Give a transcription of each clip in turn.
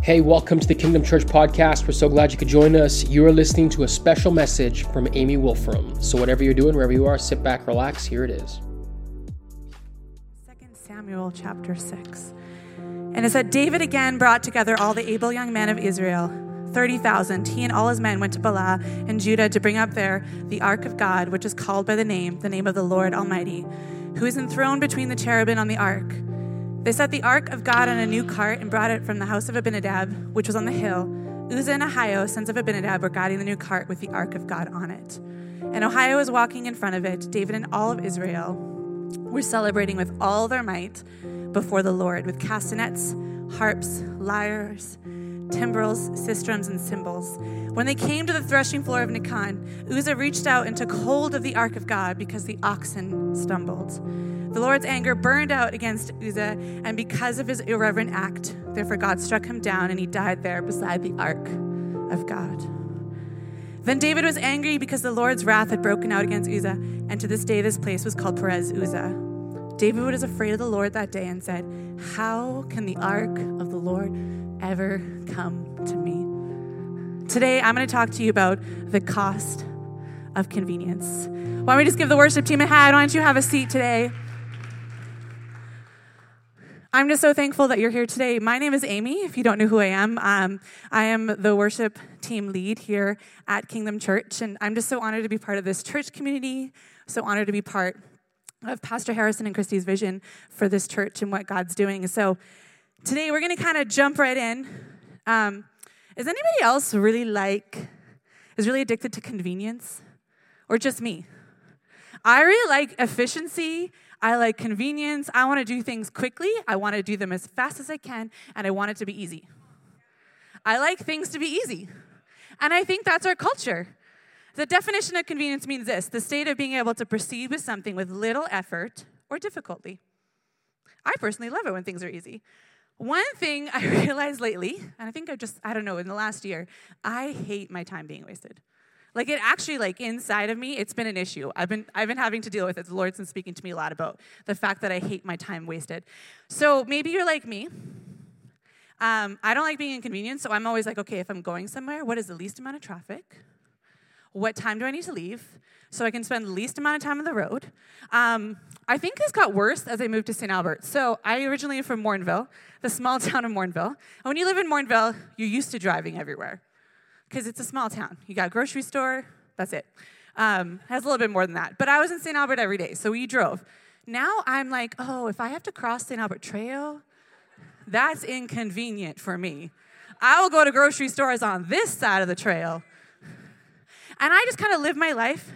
Hey, welcome to the Kingdom Church podcast. We're so glad you could join us. You are listening to a special message from Amy Wolfram. So, whatever you're doing, wherever you are, sit back, relax. Here it is. 2 Samuel chapter 6. And it said, David again brought together all the able young men of Israel, 30,000. He and all his men went to Baalah and Judah to bring up there the ark of God, which is called by the name, the name of the Lord Almighty, who is enthroned between the cherubim on the ark. They set the ark of God on a new cart and brought it from the house of Abinadab, which was on the hill. Uzzah and Ahio, sons of Abinadab, were guiding the new cart with the ark of God on it. And Ahio was walking in front of it. David and all of Israel were celebrating with all their might before the Lord with castanets, harps, lyres, timbrels, sistrums, and cymbals. When they came to the threshing floor of Nacon, Uzzah reached out and took hold of the ark of God because the oxen stumbled. The Lord's anger burned out against Uzzah, and because of his irreverent act, therefore God struck him down and he died there beside the ark of God. Then David was angry because the Lord's wrath had broken out against Uzzah, and to this day this place was called Perez Uzzah. David was afraid of the Lord that day and said, How can the ark of the Lord ever come to me? Today I'm going to talk to you about the cost of convenience. Why don't we just give the worship team a hand? Why don't you have a seat today? I'm just so thankful that you're here today. My name is Amy, if you don't know who I am. Um, I am the worship team lead here at Kingdom Church, and I'm just so honored to be part of this church community, so honored to be part of Pastor Harrison and Christy's vision for this church and what God's doing. So today we're going to kind of jump right in. Um, is anybody else really like, is really addicted to convenience? Or just me? I really like efficiency I like convenience. I want to do things quickly. I want to do them as fast as I can, and I want it to be easy. I like things to be easy. And I think that's our culture. The definition of convenience means this the state of being able to proceed with something with little effort or difficulty. I personally love it when things are easy. One thing I realized lately, and I think I just, I don't know, in the last year, I hate my time being wasted. Like it actually, like inside of me, it's been an issue. I've been I've been having to deal with it. The Lord's been speaking to me a lot about the fact that I hate my time wasted. So maybe you're like me. Um, I don't like being inconvenienced, so I'm always like, okay, if I'm going somewhere, what is the least amount of traffic? What time do I need to leave so I can spend the least amount of time on the road? Um, I think this got worse as I moved to St. Albert. So I originally am from Morinville, the small town of Morinville. And when you live in Morinville, you're used to driving everywhere because it's a small town. You got a grocery store, that's it. Um, has a little bit more than that. But I was in St. Albert every day, so we drove. Now I'm like, oh, if I have to cross St. Albert Trail, that's inconvenient for me. I will go to grocery stores on this side of the trail. And I just kind of live my life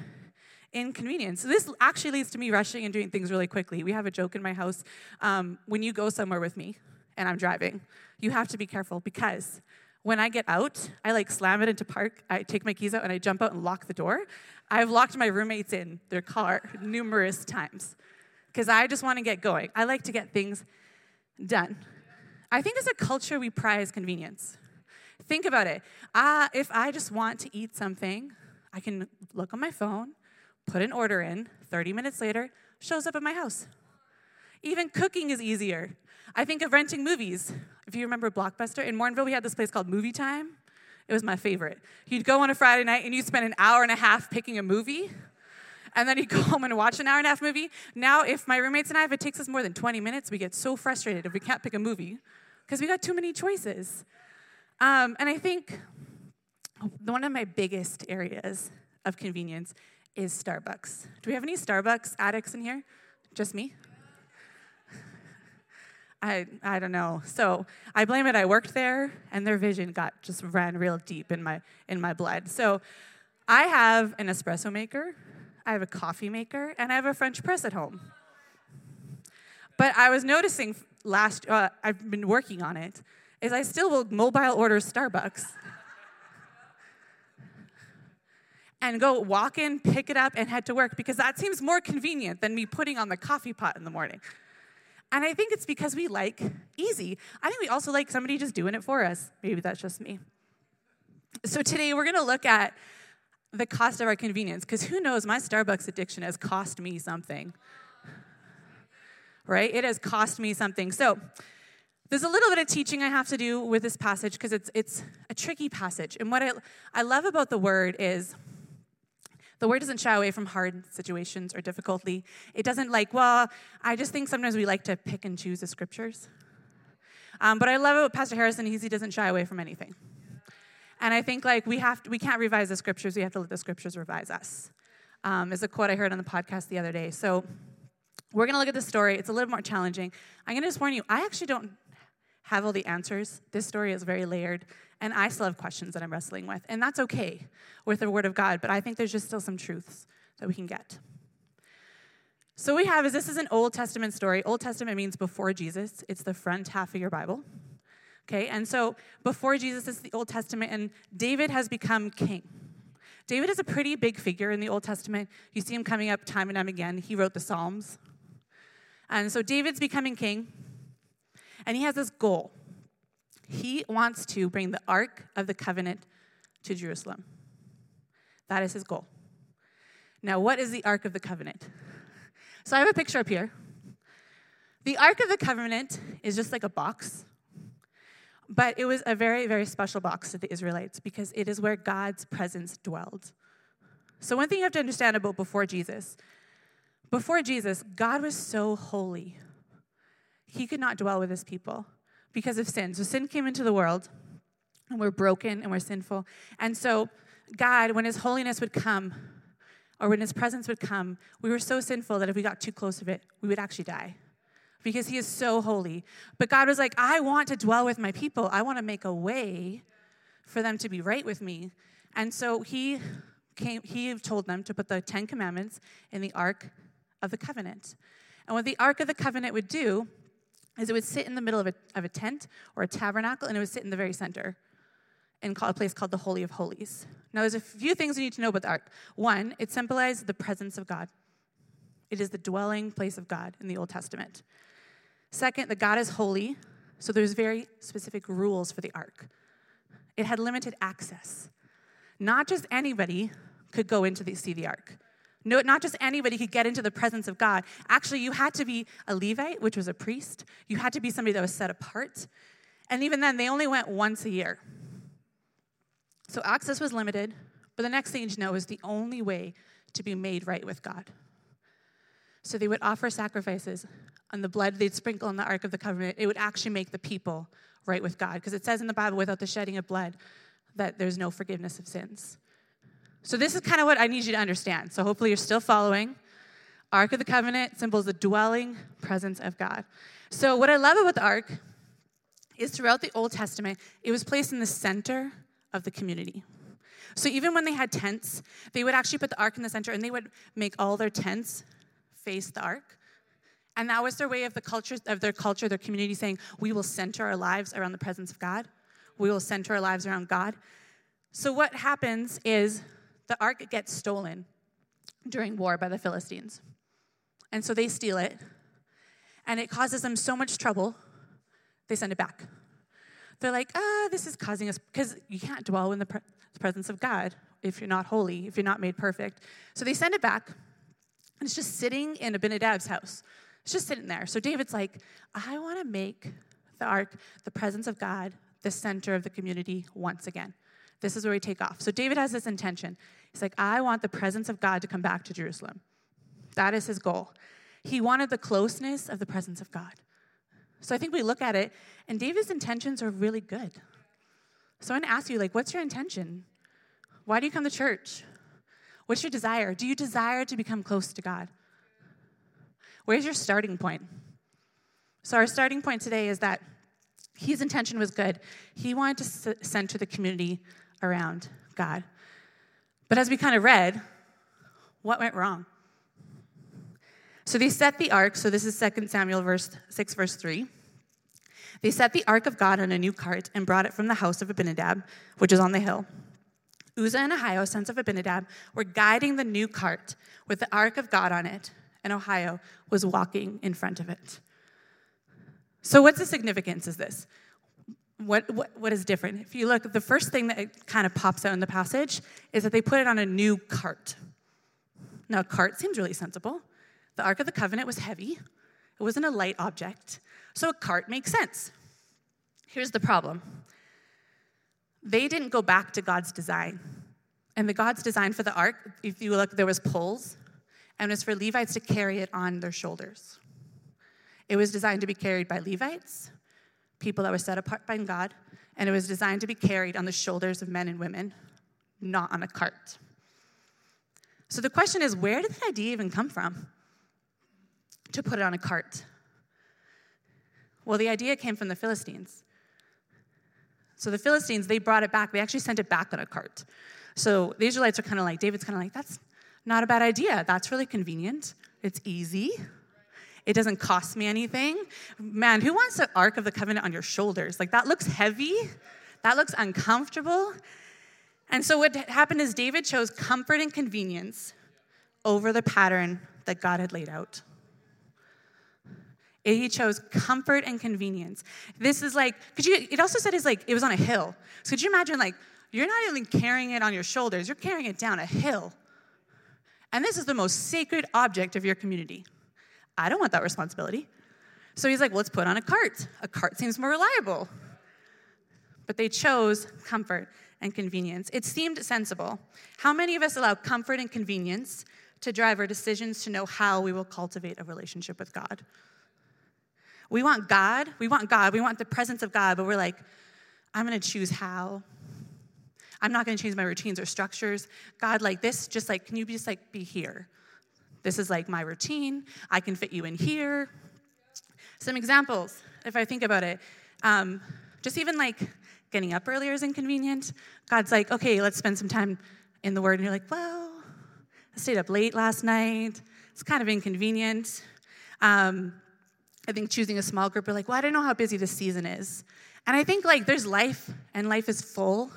in convenience. So this actually leads to me rushing and doing things really quickly. We have a joke in my house. Um, when you go somewhere with me and I'm driving, you have to be careful because when I get out, I like slam it into park. I take my keys out and I jump out and lock the door. I've locked my roommates in their car numerous times because I just want to get going. I like to get things done. I think as a culture, we prize convenience. Think about it. Uh, if I just want to eat something, I can look on my phone, put an order in, 30 minutes later, shows up at my house. Even cooking is easier. I think of renting movies. If you remember Blockbuster, in Morinville, we had this place called Movie Time. It was my favorite. You'd go on a Friday night and you'd spend an hour and a half picking a movie, and then you'd go home and watch an hour and a half movie. Now, if my roommates and I, if it takes us more than 20 minutes, we get so frustrated if we can't pick a movie because we got too many choices. Um, and I think one of my biggest areas of convenience is Starbucks. Do we have any Starbucks addicts in here? Just me? I, I don't know. So I blame it. I worked there, and their vision got just ran real deep in my in my blood. So I have an espresso maker, I have a coffee maker, and I have a French press at home. But I was noticing last, uh, I've been working on it, is I still will mobile order Starbucks. and go walk in, pick it up, and head to work because that seems more convenient than me putting on the coffee pot in the morning. And I think it's because we like easy. I think we also like somebody just doing it for us. Maybe that's just me. So today we're going to look at the cost of our convenience because who knows, my Starbucks addiction has cost me something. Right? It has cost me something. So there's a little bit of teaching I have to do with this passage because it's, it's a tricky passage. And what I, I love about the word is the word doesn't shy away from hard situations or difficulty. It doesn't like, well, I just think sometimes we like to pick and choose the scriptures. Um, but I love about Pastor Harrison, he doesn't shy away from anything. And I think like we have to, we can't revise the scriptures, we have to let the scriptures revise us. Um, is a quote I heard on the podcast the other day. So we're going to look at the story. It's a little more challenging. I'm going to just warn you, I actually don't have all the answers. This story is very layered, and I still have questions that I'm wrestling with. And that's okay with the Word of God, but I think there's just still some truths that we can get. So, we have is this is an Old Testament story. Old Testament means before Jesus, it's the front half of your Bible. Okay, and so before Jesus is the Old Testament, and David has become king. David is a pretty big figure in the Old Testament. You see him coming up time and time again. He wrote the Psalms. And so David's becoming king. And he has this goal. He wants to bring the Ark of the Covenant to Jerusalem. That is his goal. Now, what is the Ark of the Covenant? So I have a picture up here. The Ark of the Covenant is just like a box, but it was a very, very special box to the Israelites because it is where God's presence dwelled. So, one thing you have to understand about before Jesus before Jesus, God was so holy he could not dwell with his people because of sin. So sin came into the world, and we're broken and we're sinful. And so, God, when his holiness would come, or when his presence would come, we were so sinful that if we got too close of it, we would actually die because he is so holy. But God was like, I want to dwell with my people, I want to make a way for them to be right with me. And so he came, he told them to put the Ten Commandments in the Ark of the Covenant. And what the Ark of the Covenant would do is it would sit in the middle of a, of a tent or a tabernacle, and it would sit in the very center in a place called the Holy of Holies. Now, there's a few things you need to know about the ark. One, it symbolized the presence of God, it is the dwelling place of God in the Old Testament. Second, the God is holy, so there's very specific rules for the ark. It had limited access. Not just anybody could go into the, see the ark. No, not just anybody could get into the presence of God. Actually, you had to be a Levite, which was a priest. You had to be somebody that was set apart. And even then, they only went once a year. So access was limited. But the next thing you know is the only way to be made right with God. So they would offer sacrifices on the blood they'd sprinkle on the Ark of the Covenant. It would actually make the people right with God. Because it says in the Bible, without the shedding of blood, that there's no forgiveness of sins. So, this is kind of what I need you to understand. So, hopefully, you're still following. Ark of the Covenant symbols the dwelling presence of God. So, what I love about the ark is throughout the Old Testament, it was placed in the center of the community. So, even when they had tents, they would actually put the ark in the center and they would make all their tents face the ark. And that was their way of the culture of their culture, their community saying, "We will center our lives around the presence of God. We will center our lives around God." So what happens is the ark gets stolen during war by the Philistines. And so they steal it, and it causes them so much trouble, they send it back. They're like, ah, this is causing us, because you can't dwell in the pre- presence of God if you're not holy, if you're not made perfect. So they send it back, and it's just sitting in Abinadab's house. It's just sitting there. So David's like, I want to make the ark, the presence of God, the center of the community once again. This is where we take off. So David has this intention. He's like, I want the presence of God to come back to Jerusalem. That is his goal. He wanted the closeness of the presence of God. So I think we look at it, and David's intentions are really good. So I want to ask you, like, what's your intention? Why do you come to church? What's your desire? Do you desire to become close to God? Where's your starting point? So, our starting point today is that his intention was good. He wanted to center the community around God. But as we kind of read, what went wrong? So they set the ark, so this is 2 Samuel verse 6, verse 3. They set the ark of God on a new cart and brought it from the house of Abinadab, which is on the hill. Uzzah and Ahio, sons of Abinadab, were guiding the new cart with the ark of God on it, and Ahio was walking in front of it. So, what's the significance of this? What, what, what is different? If you look, the first thing that kind of pops out in the passage is that they put it on a new cart. Now, a cart seems really sensible. The Ark of the Covenant was heavy, it wasn't a light object. So a cart makes sense. Here's the problem they didn't go back to God's design. And the God's design for the ark, if you look, there was poles, and it was for Levites to carry it on their shoulders. It was designed to be carried by Levites, people that were set apart by God, and it was designed to be carried on the shoulders of men and women, not on a cart. So the question is where did the idea even come from to put it on a cart? Well, the idea came from the Philistines. So the Philistines, they brought it back. They actually sent it back on a cart. So the Israelites are kind of like, David's kind of like, that's not a bad idea. That's really convenient. It's easy. It doesn't cost me anything. Man, who wants the Ark of the Covenant on your shoulders? Like, that looks heavy. That looks uncomfortable. And so, what happened is David chose comfort and convenience over the pattern that God had laid out. He chose comfort and convenience. This is like, could you, it also said it's like, it was on a hill. So could you imagine like, you're not even carrying it on your shoulders, you're carrying it down a hill. And this is the most sacred object of your community. I don't want that responsibility. So he's like, well, let's put on a cart. A cart seems more reliable. But they chose comfort and convenience. It seemed sensible. How many of us allow comfort and convenience to drive our decisions to know how we will cultivate a relationship with God? We want God, we want God, we want the presence of God, but we're like, I'm gonna choose how. I'm not gonna change my routines or structures. God, like this, just like, can you just like be here? This is like my routine. I can fit you in here. Some examples, if I think about it, um, just even like getting up earlier is inconvenient. God's like, okay, let's spend some time in the Word. And you're like, well, I stayed up late last night. It's kind of inconvenient. Um, I think choosing a small group, we're like, well, I don't know how busy this season is. And I think like there's life and life is full.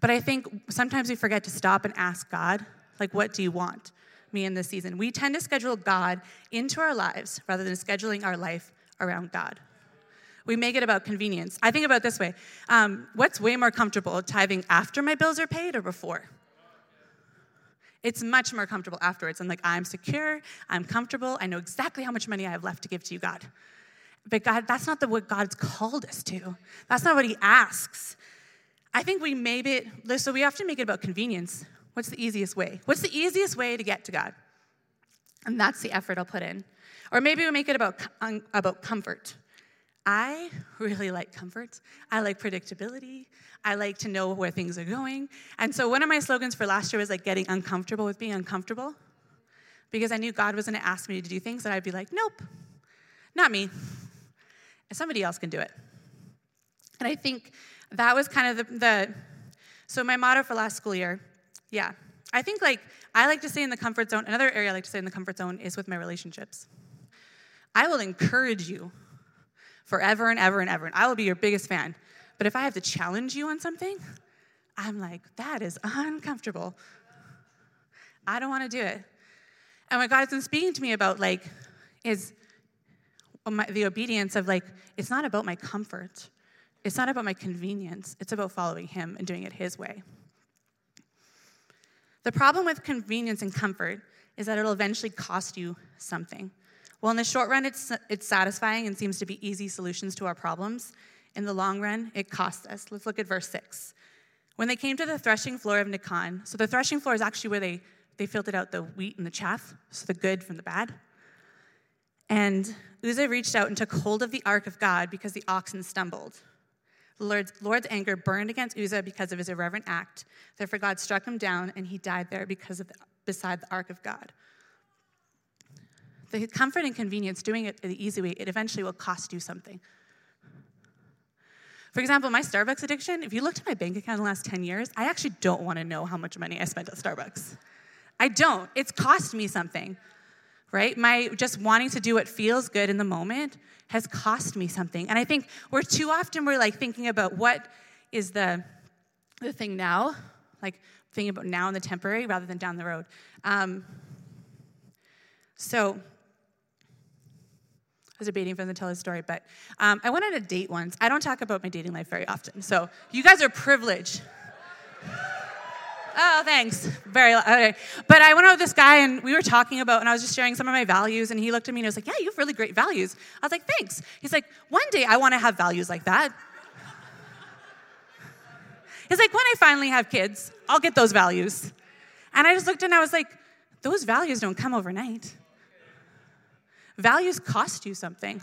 But I think sometimes we forget to stop and ask God, like, what do you want me in this season? We tend to schedule God into our lives rather than scheduling our life around God. We make it about convenience. I think about this way um, what's way more comfortable, tithing after my bills are paid or before? It's much more comfortable afterwards. I'm like, I'm secure, I'm comfortable, I know exactly how much money I have left to give to you, God. But God, that's not the, what God's called us to. That's not what He asks. I think we made it, so we have to make it about convenience. What's the easiest way? What's the easiest way to get to God? And that's the effort I'll put in. Or maybe we make it about, about comfort. I really like comfort. I like predictability. I like to know where things are going. And so one of my slogans for last year was like getting uncomfortable with being uncomfortable because I knew God was going to ask me to do things that I'd be like, nope, not me. Somebody else can do it. And I think that was kind of the, the so my motto for last school year, yeah. I think like I like to stay in the comfort zone. Another area I like to stay in the comfort zone is with my relationships. I will encourage you forever and ever and ever, and I will be your biggest fan. But if I have to challenge you on something, I'm like, that is uncomfortable. I don't want to do it. And what God has been speaking to me about, like, is the obedience of, like, it's not about my comfort. It's not about my convenience. It's about following Him and doing it His way. The problem with convenience and comfort is that it'll eventually cost you something. Well, in the short run, it's, it's satisfying and seems to be easy solutions to our problems. In the long run, it costs us. Let's look at verse 6. When they came to the threshing floor of Nacon, so the threshing floor is actually where they, they filtered out the wheat and the chaff, so the good from the bad. And Uzzah reached out and took hold of the ark of God because the oxen stumbled. The Lord's, Lord's anger burned against Uzzah because of his irreverent act. Therefore, God struck him down, and he died there because of the, beside the ark of God the comfort and convenience, doing it the easy way, it eventually will cost you something. For example, my Starbucks addiction, if you looked at my bank account in the last 10 years, I actually don't want to know how much money I spent at Starbucks. I don't. It's cost me something, right? My just wanting to do what feels good in the moment has cost me something. And I think we're too often we're like thinking about what is the the thing now, like thinking about now in the temporary rather than down the road. Um, so I was debating if I'm going to tell this story, but um, I went on a date once. I don't talk about my dating life very often, so you guys are privileged. Oh, thanks. Very okay. But I went out with this guy and we were talking about, and I was just sharing some of my values, and he looked at me and he was like, "Yeah, you have really great values." I was like, "Thanks." He's like, "One day I want to have values like that." He's like, when I finally have kids, I'll get those values. And I just looked and I was like, those values don't come overnight. Values cost you something.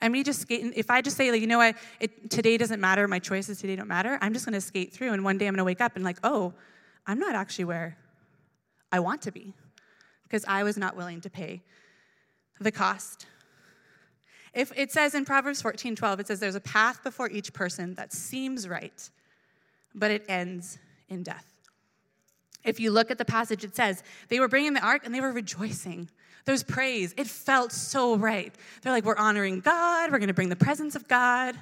And me just skating, if I just say, like, you know what, it, today doesn't matter, my choices today don't matter, I'm just gonna skate through. And one day I'm gonna wake up and, like, oh, I'm not actually where I want to be because I was not willing to pay the cost. If it says in Proverbs 14 12, it says, There's a path before each person that seems right, but it ends in death. If you look at the passage, it says, They were bringing the ark and they were rejoicing. There's praise. It felt so right. They're like, We're honoring God. We're going to bring the presence of God.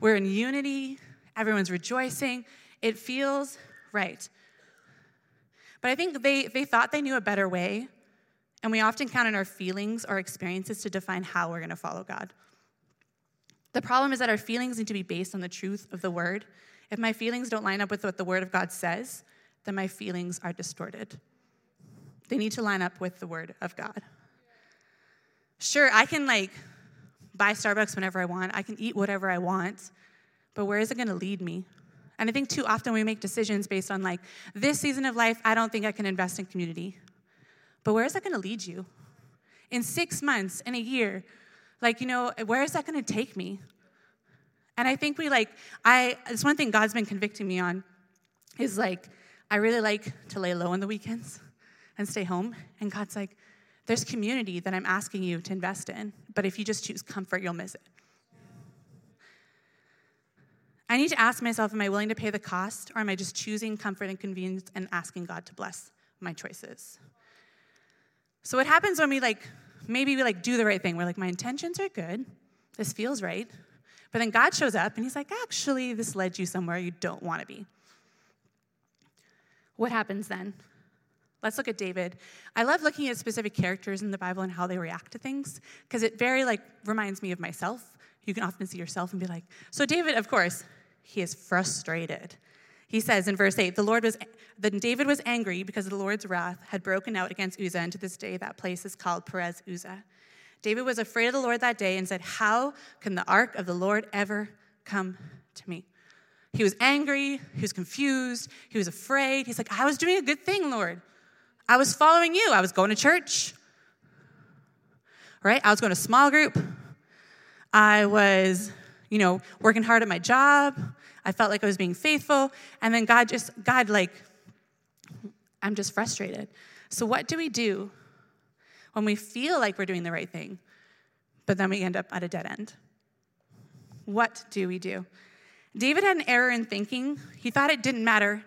We're in unity. Everyone's rejoicing. It feels right. But I think they, they thought they knew a better way, and we often count on our feelings or experiences to define how we're going to follow God. The problem is that our feelings need to be based on the truth of the word. If my feelings don't line up with what the word of God says, my feelings are distorted. They need to line up with the word of God. Sure, I can like buy Starbucks whenever I want, I can eat whatever I want, but where is it going to lead me? And I think too often we make decisions based on like, this season of life, I don't think I can invest in community. But where is that going to lead you? In six months, in a year, like, you know, where is that going to take me? And I think we like, I, it's one thing God's been convicting me on is like, I really like to lay low on the weekends and stay home. And God's like, there's community that I'm asking you to invest in, but if you just choose comfort, you'll miss it. I need to ask myself, am I willing to pay the cost, or am I just choosing comfort and convenience and asking God to bless my choices? So what happens when we like, maybe we like do the right thing? We're like, my intentions are good, this feels right, but then God shows up and he's like, actually, this led you somewhere you don't want to be. What happens then? Let's look at David. I love looking at specific characters in the Bible and how they react to things because it very like reminds me of myself. You can often see yourself and be like, so David, of course, he is frustrated. He says in verse 8, the Lord was then David was angry because the Lord's wrath had broken out against Uzzah, and to this day that place is called Perez Uzzah. David was afraid of the Lord that day and said, How can the ark of the Lord ever come to me? He was angry, he was confused, he was afraid. He's like, I was doing a good thing, Lord. I was following you. I was going to church, right? I was going to small group. I was, you know, working hard at my job. I felt like I was being faithful. And then God just, God, like, I'm just frustrated. So, what do we do when we feel like we're doing the right thing, but then we end up at a dead end? What do we do? David had an error in thinking. He thought it didn't matter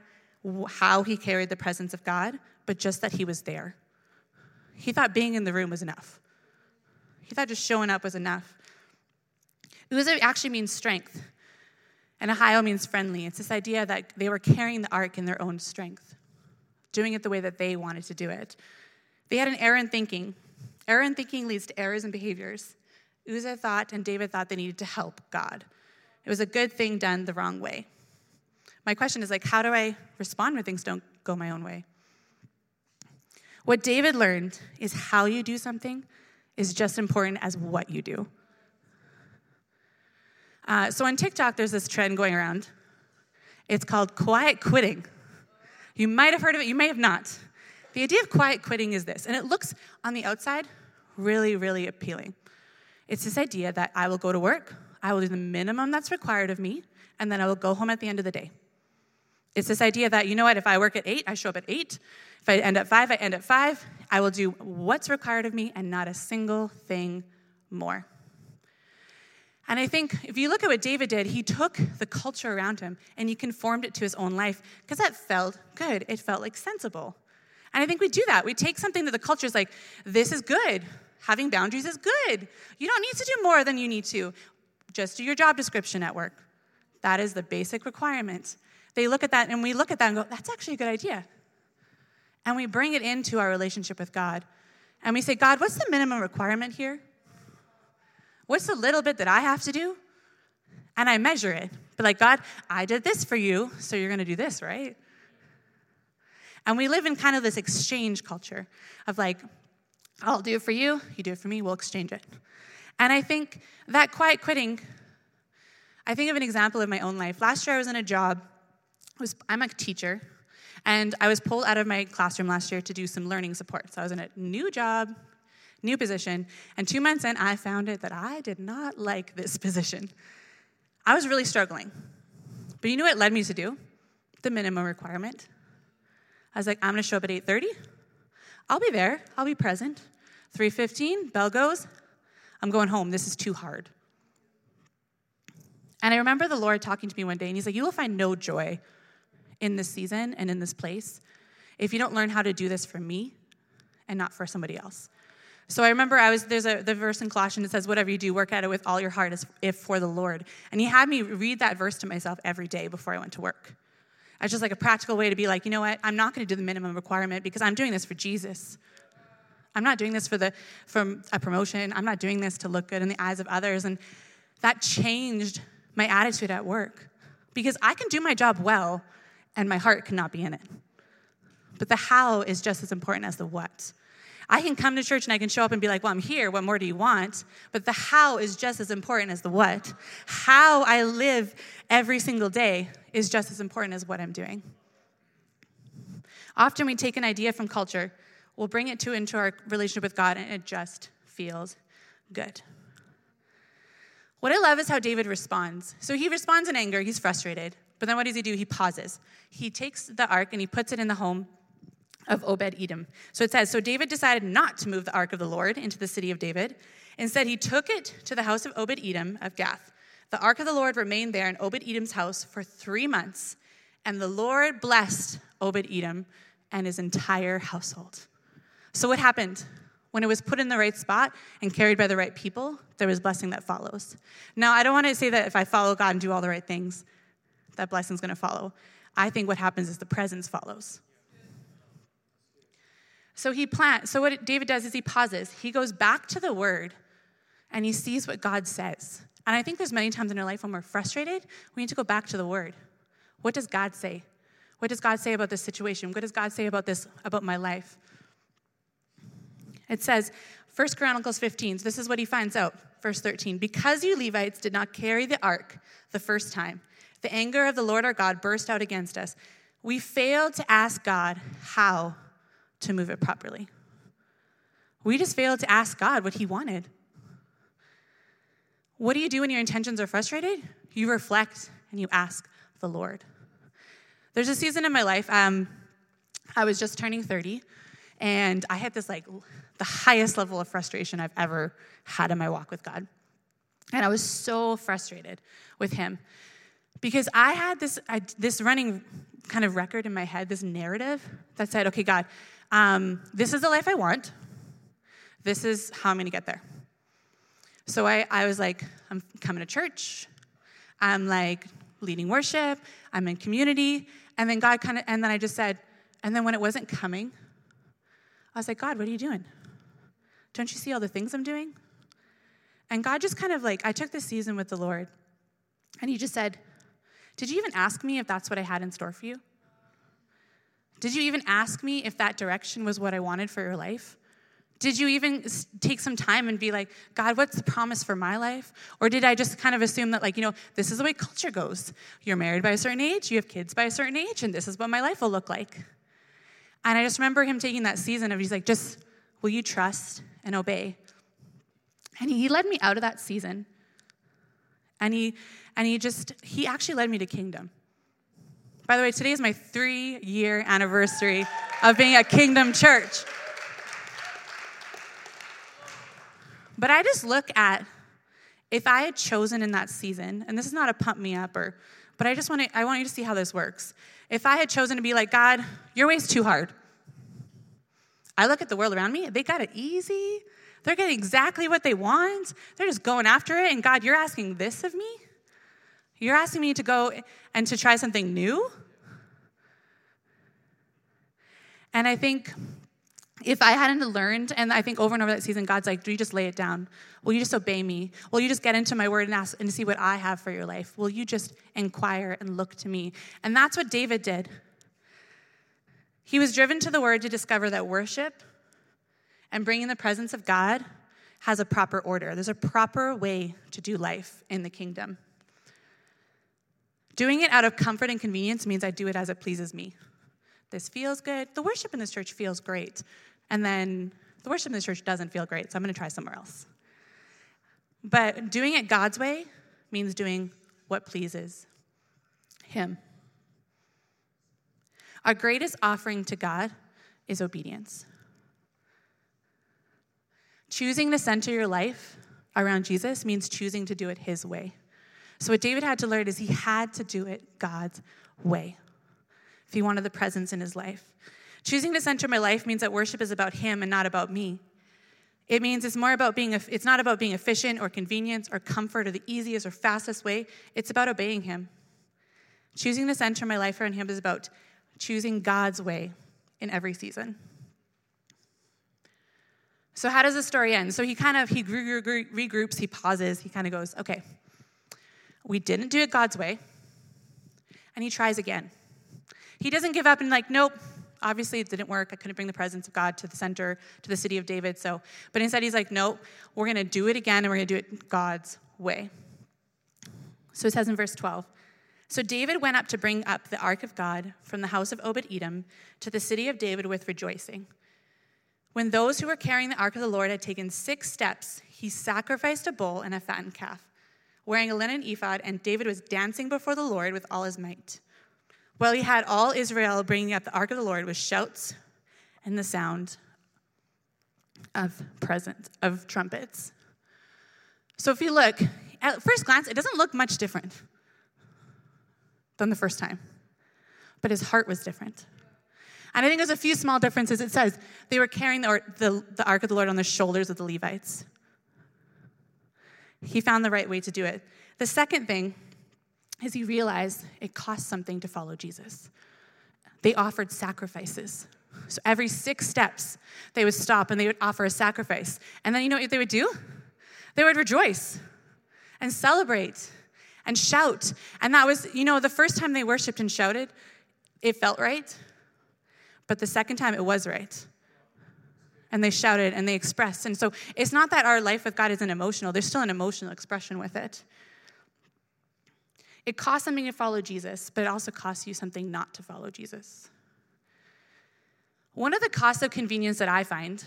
how he carried the presence of God, but just that he was there. He thought being in the room was enough. He thought just showing up was enough. Uzzah actually means strength. And Ahio means friendly. It's this idea that they were carrying the ark in their own strength, doing it the way that they wanted to do it. They had an error in thinking. Error in thinking leads to errors in behaviors. Uzzah thought and David thought they needed to help God. It was a good thing done the wrong way. My question is like, how do I respond when things don't go my own way? What David learned is how you do something is just important as what you do. Uh, so on TikTok, there's this trend going around. It's called quiet quitting. You might have heard of it, you may have not. The idea of quiet quitting is this, and it looks on the outside really, really appealing. It's this idea that I will go to work, I will do the minimum that's required of me, and then I will go home at the end of the day. It's this idea that, you know what, if I work at eight, I show up at eight. If I end at five, I end at five. I will do what's required of me and not a single thing more. And I think if you look at what David did, he took the culture around him and he conformed it to his own life because that felt good. It felt like sensible. And I think we do that. We take something that the culture is like, this is good. Having boundaries is good. You don't need to do more than you need to. Just do your job description at work. That is the basic requirement. They look at that and we look at that and go, that's actually a good idea. And we bring it into our relationship with God. And we say, God, what's the minimum requirement here? What's the little bit that I have to do? And I measure it. But like, God, I did this for you, so you're going to do this, right? And we live in kind of this exchange culture of like, I'll do it for you, you do it for me, we'll exchange it. And I think that quiet quitting, I think of an example of my own life. Last year I was in a job was I'm a teacher, and I was pulled out of my classroom last year to do some learning support. So I was in a new job, new position, and two months in, I found it that I did not like this position. I was really struggling. But you know what led me to do? The minimum requirement. I was like, I'm gonna show up at 8:30. I'll be there, I'll be present. 3:15, bell goes. I'm going home. This is too hard. And I remember the Lord talking to me one day, and He's like, You will find no joy in this season and in this place if you don't learn how to do this for me and not for somebody else. So I remember I was there's a the verse in Colossians that says, "Whatever you do, work at it with all your heart as if for the Lord." And He had me read that verse to myself every day before I went to work. It's just like a practical way to be like, you know what? I'm not going to do the minimum requirement because I'm doing this for Jesus. I'm not doing this for the for a promotion. I'm not doing this to look good in the eyes of others. And that changed my attitude at work because I can do my job well and my heart cannot be in it. But the how is just as important as the what. I can come to church and I can show up and be like, well, I'm here. What more do you want? But the how is just as important as the what. How I live every single day is just as important as what I'm doing. Often we take an idea from culture, we'll bring it to into our relationship with God, and it just feels good. What I love is how David responds. So he responds in anger, he's frustrated. But then what does he do? He pauses. He takes the ark and he puts it in the home of Obed Edom. So it says, So David decided not to move the ark of the Lord into the city of David. Instead, he took it to the house of Obed Edom of Gath. The ark of the Lord remained there in Obed Edom's house for three months, and the Lord blessed Obed Edom and his entire household. So, what happened? When it was put in the right spot and carried by the right people, there was blessing that follows. Now, I don't want to say that if I follow God and do all the right things, that blessing's going to follow. I think what happens is the presence follows. So he plants. So what David does is he pauses. He goes back to the word and he sees what God says. And I think there's many times in our life when we're frustrated, we need to go back to the word. What does God say? What does God say about this situation? What does God say about this, about my life? It says, 1 Chronicles 15, so this is what he finds out, verse 13. Because you Levites did not carry the ark the first time, the anger of the Lord our God burst out against us. We failed to ask God how to move it properly. We just failed to ask God what He wanted. What do you do when your intentions are frustrated? You reflect and you ask the Lord. There's a season in my life, um, I was just turning 30, and I had this like the highest level of frustration I've ever had in my walk with God. And I was so frustrated with Him because I had this, I, this running kind of record in my head, this narrative that said, okay, God, um, this is the life I want. This is how I'm going to get there. So I, I was like, I'm coming to church. I'm like leading worship. I'm in community. And then God kind of, and then I just said, and then when it wasn't coming, I was like, God, what are you doing? Don't you see all the things I'm doing? And God just kind of like, I took this season with the Lord, and He just said, Did you even ask me if that's what I had in store for you? Did you even ask me if that direction was what I wanted for your life? Did you even take some time and be like, God, what's the promise for my life? Or did I just kind of assume that, like, you know, this is the way culture goes? You're married by a certain age, you have kids by a certain age, and this is what my life will look like. And I just remember him taking that season of, he's like, just, will you trust and obey? And he led me out of that season. And he, and he just, he actually led me to kingdom. By the way, today is my three year anniversary of being at Kingdom Church. But I just look at if I had chosen in that season, and this is not a pump me up or, but I just want to, I want you to see how this works. If I had chosen to be like, God, your way's too hard. I look at the world around me, they got it easy. They're getting exactly what they want. They're just going after it. And God, you're asking this of me? You're asking me to go and to try something new? And I think if I hadn't learned, and I think over and over that season, God's like, Do you just lay it down? Will you just obey me? Will you just get into my word and ask and see what I have for your life? Will you just inquire and look to me? And that's what David did. He was driven to the word to discover that worship and bringing the presence of God has a proper order. There's a proper way to do life in the kingdom. Doing it out of comfort and convenience means I do it as it pleases me. This feels good. The worship in this church feels great. And then the worship in this church doesn't feel great, so I'm going to try somewhere else. But doing it God's way means doing what pleases Him. Our greatest offering to God is obedience. Choosing to center your life around Jesus means choosing to do it His way. So, what David had to learn is he had to do it God's way if he wanted the presence in his life. Choosing to center my life means that worship is about Him and not about me. It means it's more about being, it's not about being efficient or convenience or comfort or the easiest or fastest way. It's about obeying Him. Choosing to center my life around Him is about choosing God's way in every season. So how does the story end? So he kind of he regroups, he pauses, he kind of goes, "Okay, we didn't do it God's way," and he tries again. He doesn't give up and like, "Nope, obviously it didn't work. I couldn't bring the presence of God to the center, to the city of David. So, but instead he's like, nope, we're going to do it again and we're going to do it God's way. So it says in verse 12 So David went up to bring up the ark of God from the house of Obed Edom to the city of David with rejoicing. When those who were carrying the ark of the Lord had taken six steps, he sacrificed a bull and a fattened calf, wearing a linen ephod, and David was dancing before the Lord with all his might. Well, he had all Israel bringing up the ark of the Lord with shouts and the sound of present of trumpets. So if you look, at first glance, it doesn't look much different than the first time. But his heart was different. And I think there's a few small differences. It says they were carrying the, the, the ark of the Lord on the shoulders of the Levites. He found the right way to do it. The second thing is he realized it cost something to follow Jesus. They offered sacrifices. So every six steps, they would stop and they would offer a sacrifice. And then you know what they would do? They would rejoice and celebrate and shout. And that was, you know, the first time they worshiped and shouted, it felt right. But the second time, it was right. And they shouted and they expressed. And so it's not that our life with God isn't emotional, there's still an emotional expression with it. It costs something to follow Jesus, but it also costs you something not to follow Jesus. One of the costs of convenience that I find,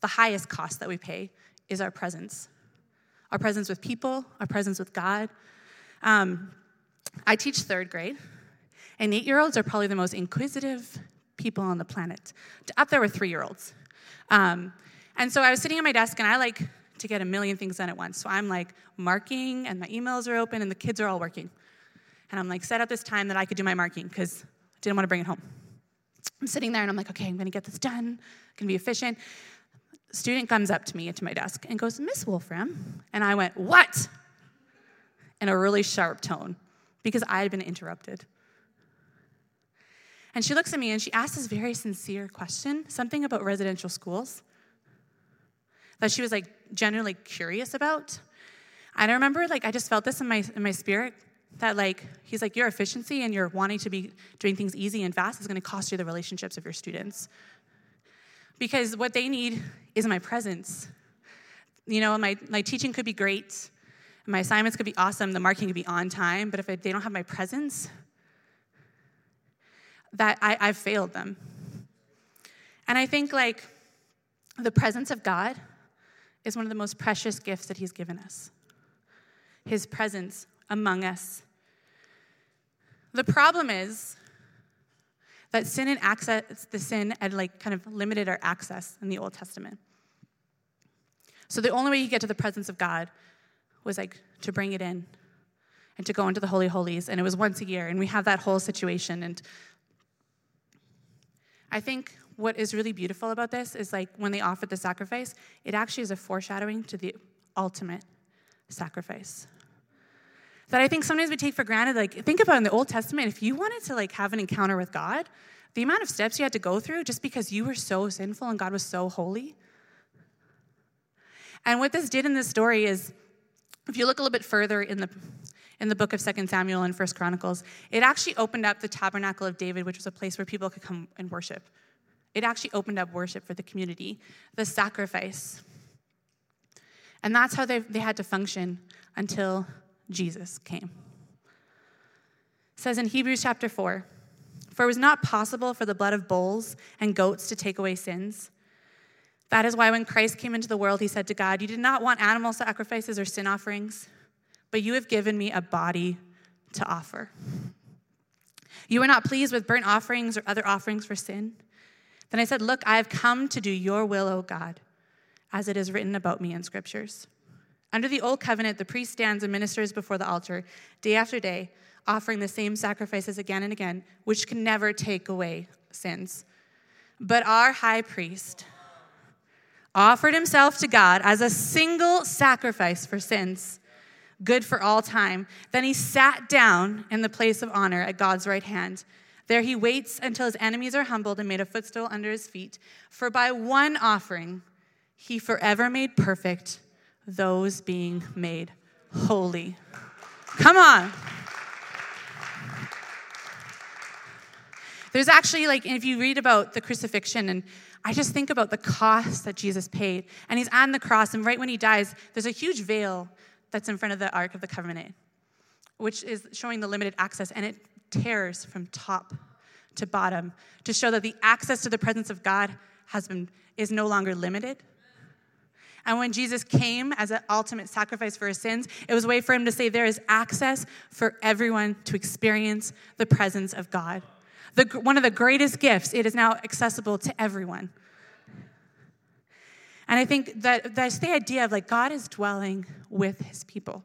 the highest cost that we pay, is our presence. Our presence with people, our presence with God. Um, I teach third grade, and eight year olds are probably the most inquisitive people on the planet, up there with three year olds. Um, and so I was sitting at my desk, and I like to get a million things done at once. So I'm like marking, and my emails are open, and the kids are all working. And I'm like, set up this time that I could do my marking because I didn't want to bring it home. I'm sitting there and I'm like, okay, I'm going to get this done. I'm going to be efficient. Student comes up to me to my desk and goes, Miss Wolfram. And I went, what? In a really sharp tone because I had been interrupted. And she looks at me and she asks this very sincere question, something about residential schools that she was like genuinely curious about. And I remember like I just felt this in my in my spirit that like he's like your efficiency and your wanting to be doing things easy and fast is going to cost you the relationships of your students. Because what they need is my presence. You know, my, my teaching could be great, my assignments could be awesome, the marking could be on time, but if they don't have my presence, that I, I've failed them. And I think like the presence of God is one of the most precious gifts that He's given us His presence among us. The problem is that sin and access, the sin had like kind of limited our access in the Old Testament. So the only way you get to the presence of God was like to bring it in and to go into the Holy Holies. And it was once a year, and we have that whole situation. And I think what is really beautiful about this is like when they offered the sacrifice, it actually is a foreshadowing to the ultimate sacrifice. That I think sometimes we take for granted. Like, think about in the Old Testament, if you wanted to like have an encounter with God, the amount of steps you had to go through just because you were so sinful and God was so holy. And what this did in this story is, if you look a little bit further in the in the book of Second Samuel and First Chronicles, it actually opened up the tabernacle of David, which was a place where people could come and worship. It actually opened up worship for the community, the sacrifice. And that's how they, they had to function until Jesus came. says in Hebrews chapter 4 For it was not possible for the blood of bulls and goats to take away sins. That is why when Christ came into the world, he said to God, You did not want animal sacrifices or sin offerings, but you have given me a body to offer. You were not pleased with burnt offerings or other offerings for sin. Then I said, Look, I have come to do your will, O God, as it is written about me in scriptures. Under the old covenant, the priest stands and ministers before the altar day after day, offering the same sacrifices again and again, which can never take away sins. But our high priest offered himself to God as a single sacrifice for sins, good for all time. Then he sat down in the place of honor at God's right hand. There he waits until his enemies are humbled and made a footstool under his feet. For by one offering, he forever made perfect those being made holy. Come on. There's actually, like, if you read about the crucifixion, and I just think about the cost that Jesus paid. And he's on the cross, and right when he dies, there's a huge veil that's in front of the Ark of the Covenant, which is showing the limited access, and it tears from top to bottom to show that the access to the presence of God has been, is no longer limited and when Jesus came as an ultimate sacrifice for his sins, it was a way for him to say there is access for everyone to experience the presence of God. The, one of the greatest gifts, it is now accessible to everyone. And I think that that's the idea of like God is dwelling with his people.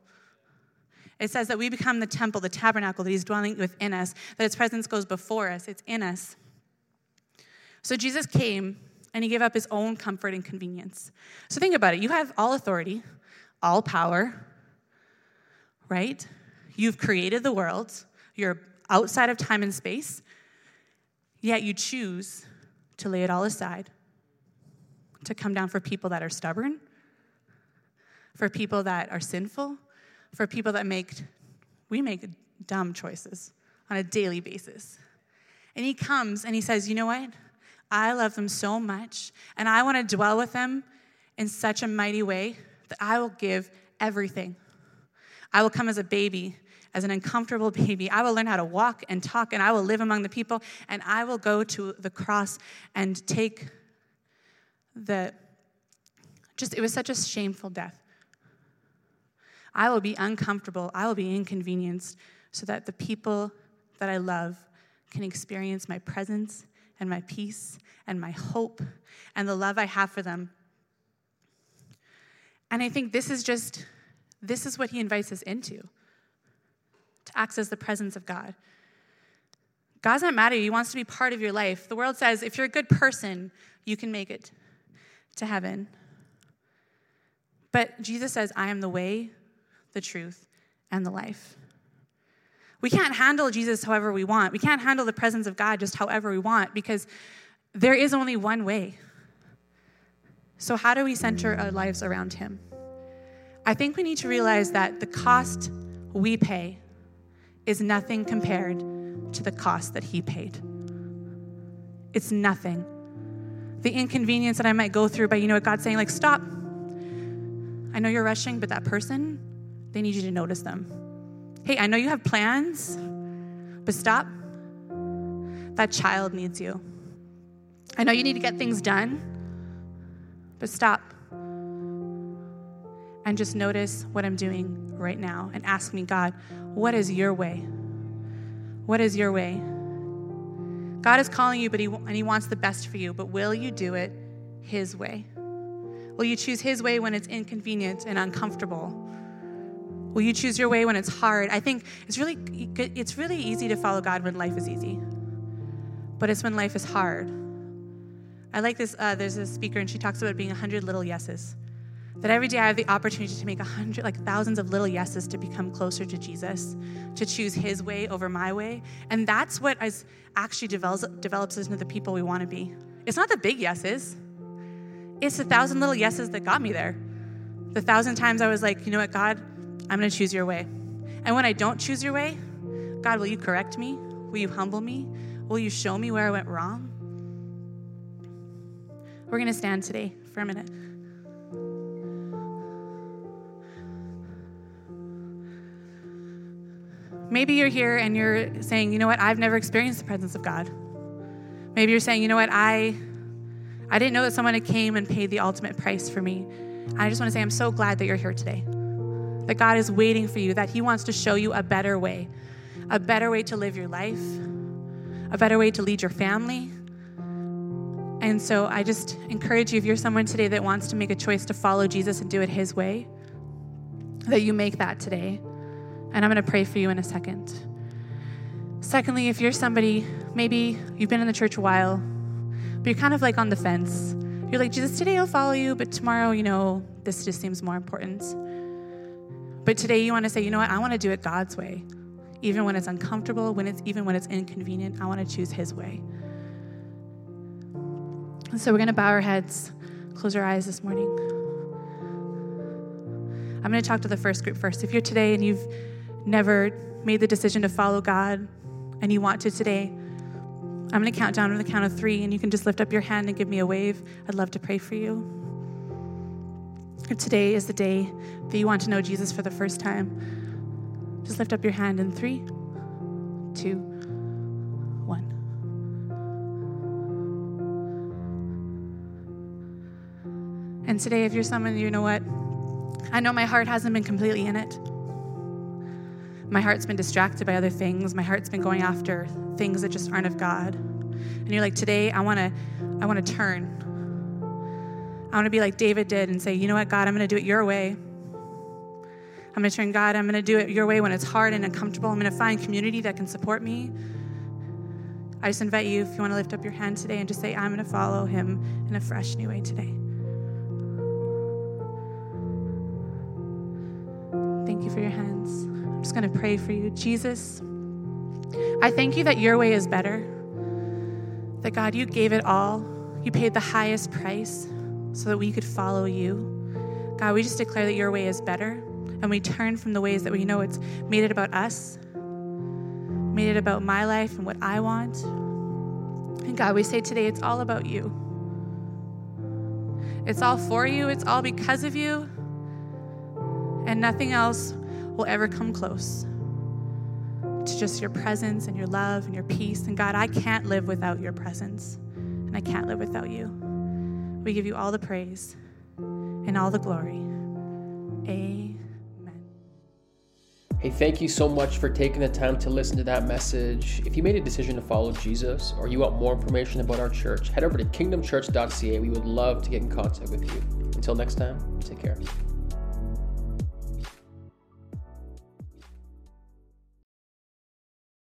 It says that we become the temple, the tabernacle, that he's dwelling within us, that his presence goes before us, it's in us. So Jesus came and he gave up his own comfort and convenience. So think about it. You have all authority, all power, right? You've created the world, you're outside of time and space, yet you choose to lay it all aside, to come down for people that are stubborn, for people that are sinful, for people that make, we make dumb choices on a daily basis. And he comes and he says, You know what? I love them so much, and I want to dwell with them in such a mighty way that I will give everything. I will come as a baby, as an uncomfortable baby. I will learn how to walk and talk, and I will live among the people, and I will go to the cross and take the just, it was such a shameful death. I will be uncomfortable, I will be inconvenienced so that the people that I love can experience my presence and my peace and my hope and the love I have for them. And I think this is just, this is what he invites us into to access the presence of God. God's not mad at you, he wants to be part of your life. The world says if you're a good person, you can make it to heaven. But Jesus says, I am the way, the truth, and the life. We can't handle Jesus however we want. We can't handle the presence of God just however we want because there is only one way. So, how do we center our lives around Him? I think we need to realize that the cost we pay is nothing compared to the cost that He paid. It's nothing. The inconvenience that I might go through by, you know what, God's saying, like, stop. I know you're rushing, but that person, they need you to notice them. Hey, I know you have plans, but stop. That child needs you. I know you need to get things done, but stop. And just notice what I'm doing right now and ask me, God, what is your way? What is your way? God is calling you, but he, and He wants the best for you, but will you do it His way? Will you choose His way when it's inconvenient and uncomfortable? Will you choose your way when it's hard? I think it's really it's really easy to follow God when life is easy. But it's when life is hard. I like this uh, there's a speaker and she talks about being a hundred little yeses. That every day I have the opportunity to make a hundred, like thousands of little yeses to become closer to Jesus, to choose his way over my way. And that's what is actually develops, develops us into the people we want to be. It's not the big yeses, it's the thousand little yeses that got me there. The thousand times I was like, you know what, God, I'm going to choose your way. And when I don't choose your way, God, will you correct me? Will you humble me? Will you show me where I went wrong? We're going to stand today for a minute. Maybe you're here and you're saying, you know what, I've never experienced the presence of God. Maybe you're saying, you know what, I I didn't know that someone had came and paid the ultimate price for me. I just want to say I'm so glad that you're here today. That God is waiting for you, that He wants to show you a better way, a better way to live your life, a better way to lead your family. And so I just encourage you, if you're someone today that wants to make a choice to follow Jesus and do it His way, that you make that today. And I'm going to pray for you in a second. Secondly, if you're somebody, maybe you've been in the church a while, but you're kind of like on the fence. You're like, Jesus, today I'll follow you, but tomorrow, you know, this just seems more important. But today you want to say, you know what, I want to do it God's way. Even when it's uncomfortable, when it's even when it's inconvenient, I want to choose his way. And so we're going to bow our heads, close our eyes this morning. I'm going to talk to the first group first. If you're today and you've never made the decision to follow God and you want to today, I'm going to count down on the count of three, and you can just lift up your hand and give me a wave. I'd love to pray for you. If today is the day that you want to know Jesus for the first time, just lift up your hand in three, two, one. And today, if you're someone, you know what? I know my heart hasn't been completely in it. My heart's been distracted by other things. My heart's been going after things that just aren't of God. And you're like, today I want to I want to turn. I want to be like David did and say, you know what, God, I'm going to do it your way. I'm going to turn, God, I'm going to do it your way when it's hard and uncomfortable. I'm going to find community that can support me. I just invite you, if you want to lift up your hand today and just say, I'm going to follow him in a fresh new way today. Thank you for your hands. I'm just going to pray for you. Jesus, I thank you that your way is better. That God, you gave it all. You paid the highest price so that we could follow you. God, we just declare that your way is better and we turn from the ways that we know it's made it about us, made it about my life and what I want. And God, we say today it's all about you. It's all for you, it's all because of you, and nothing else will ever come close to just your presence and your love and your peace. And God, I can't live without your presence, and I can't live without you. We give you all the praise and all the glory. Amen. Hey, thank you so much for taking the time to listen to that message. If you made a decision to follow Jesus or you want more information about our church, head over to kingdomchurch.ca. We would love to get in contact with you. Until next time, take care.